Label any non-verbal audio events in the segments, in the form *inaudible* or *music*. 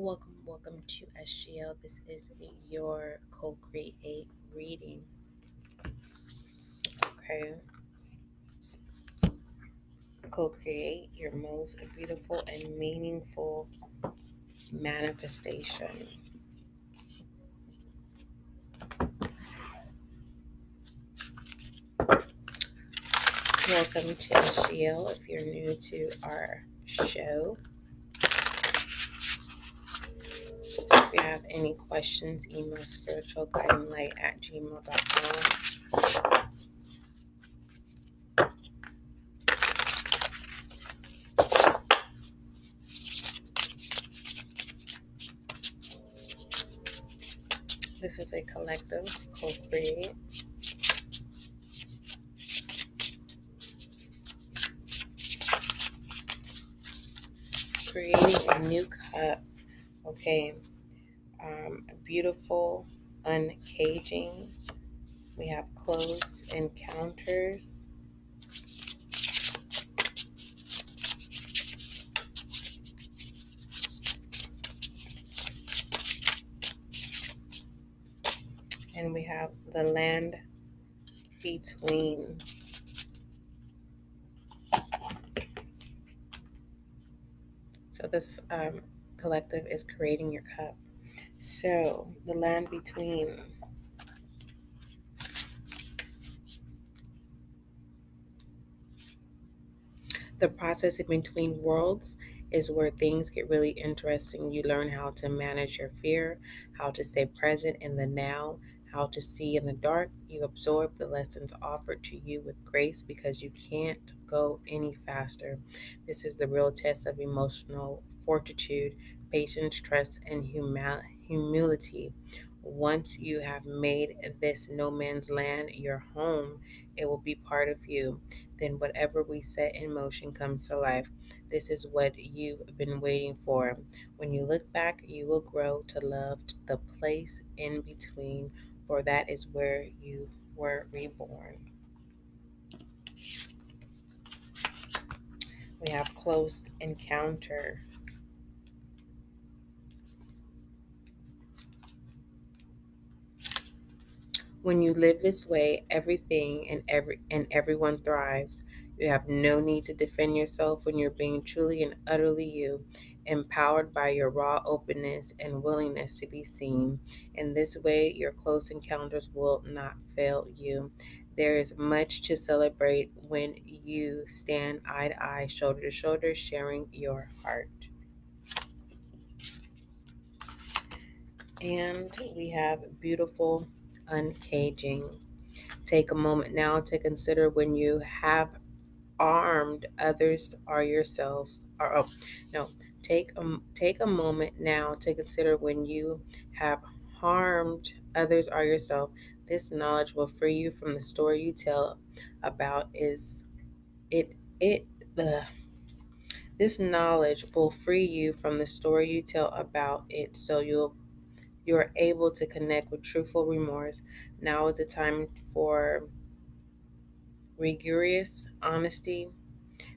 Welcome, welcome to SGL. This is your co create reading. Okay. Co create your most beautiful and meaningful manifestation. Welcome to SGL if you're new to our show. If you have any questions, email spiritualguidinglight at gmail.com. This is a collective co-create. Creating a new cup. Okay um, beautiful uncaging. We have close encounters. And we have the land between. So this um, collective is creating your cup. So, the land between. The process in between worlds is where things get really interesting. You learn how to manage your fear, how to stay present in the now, how to see in the dark. You absorb the lessons offered to you with grace because you can't go any faster. This is the real test of emotional fortitude, patience, trust, and humanity humility. Once you have made this no man's land your home, it will be part of you. Then whatever we set in motion comes to life. This is what you've been waiting for. When you look back, you will grow to love the place in between, for that is where you were reborn. We have close encounter. When you live this way, everything and every and everyone thrives. You have no need to defend yourself when you're being truly and utterly you, empowered by your raw openness and willingness to be seen. In this way, your close encounters will not fail you. There is much to celebrate when you stand eye to eye, shoulder to shoulder, sharing your heart. And we have beautiful uncaging. Take a moment now to consider when you have armed others or yourselves or oh no take a take a moment now to consider when you have harmed others or yourself this knowledge will free you from the story you tell about is it it the this knowledge will free you from the story you tell about it so you'll you are able to connect with truthful remorse. Now is the time for rigorous honesty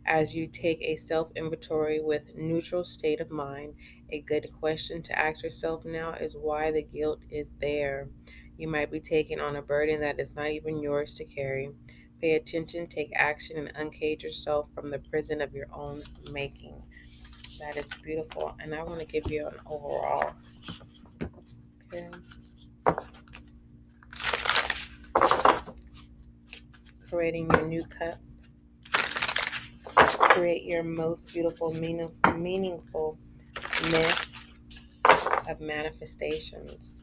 as you take a self inventory with neutral state of mind. A good question to ask yourself now is why the guilt is there. You might be taking on a burden that is not even yours to carry. Pay attention, take action, and uncage yourself from the prison of your own making. That is beautiful. And I want to give you an overall Creating your new cup. Create your most beautiful, meaning, meaningful mess of manifestations.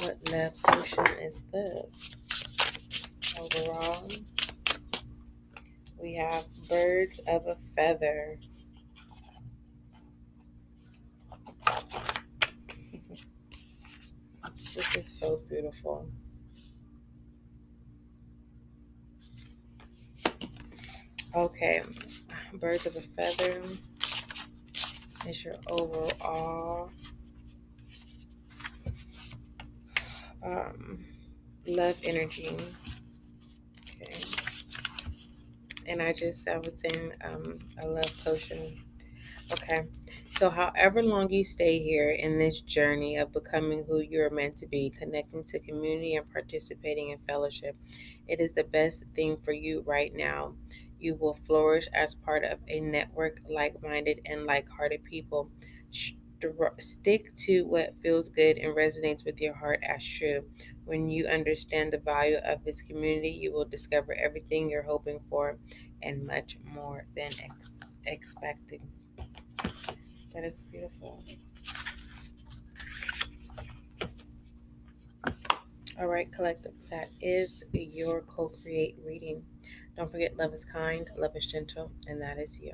What love potion is this? Overall, we have birds of a feather. *laughs* this is so beautiful. Okay, birds of a feather is your overall um, love energy. And I just I was saying um, a love potion. Okay, so however long you stay here in this journey of becoming who you're meant to be, connecting to community and participating in fellowship, it is the best thing for you right now. You will flourish as part of a network like minded and like hearted people. Stick to what feels good and resonates with your heart as true. When you understand the value of this community, you will discover everything you're hoping for and much more than ex- expecting. That is beautiful. All right, collective, that is your co create reading. Don't forget, love is kind, love is gentle, and that is you.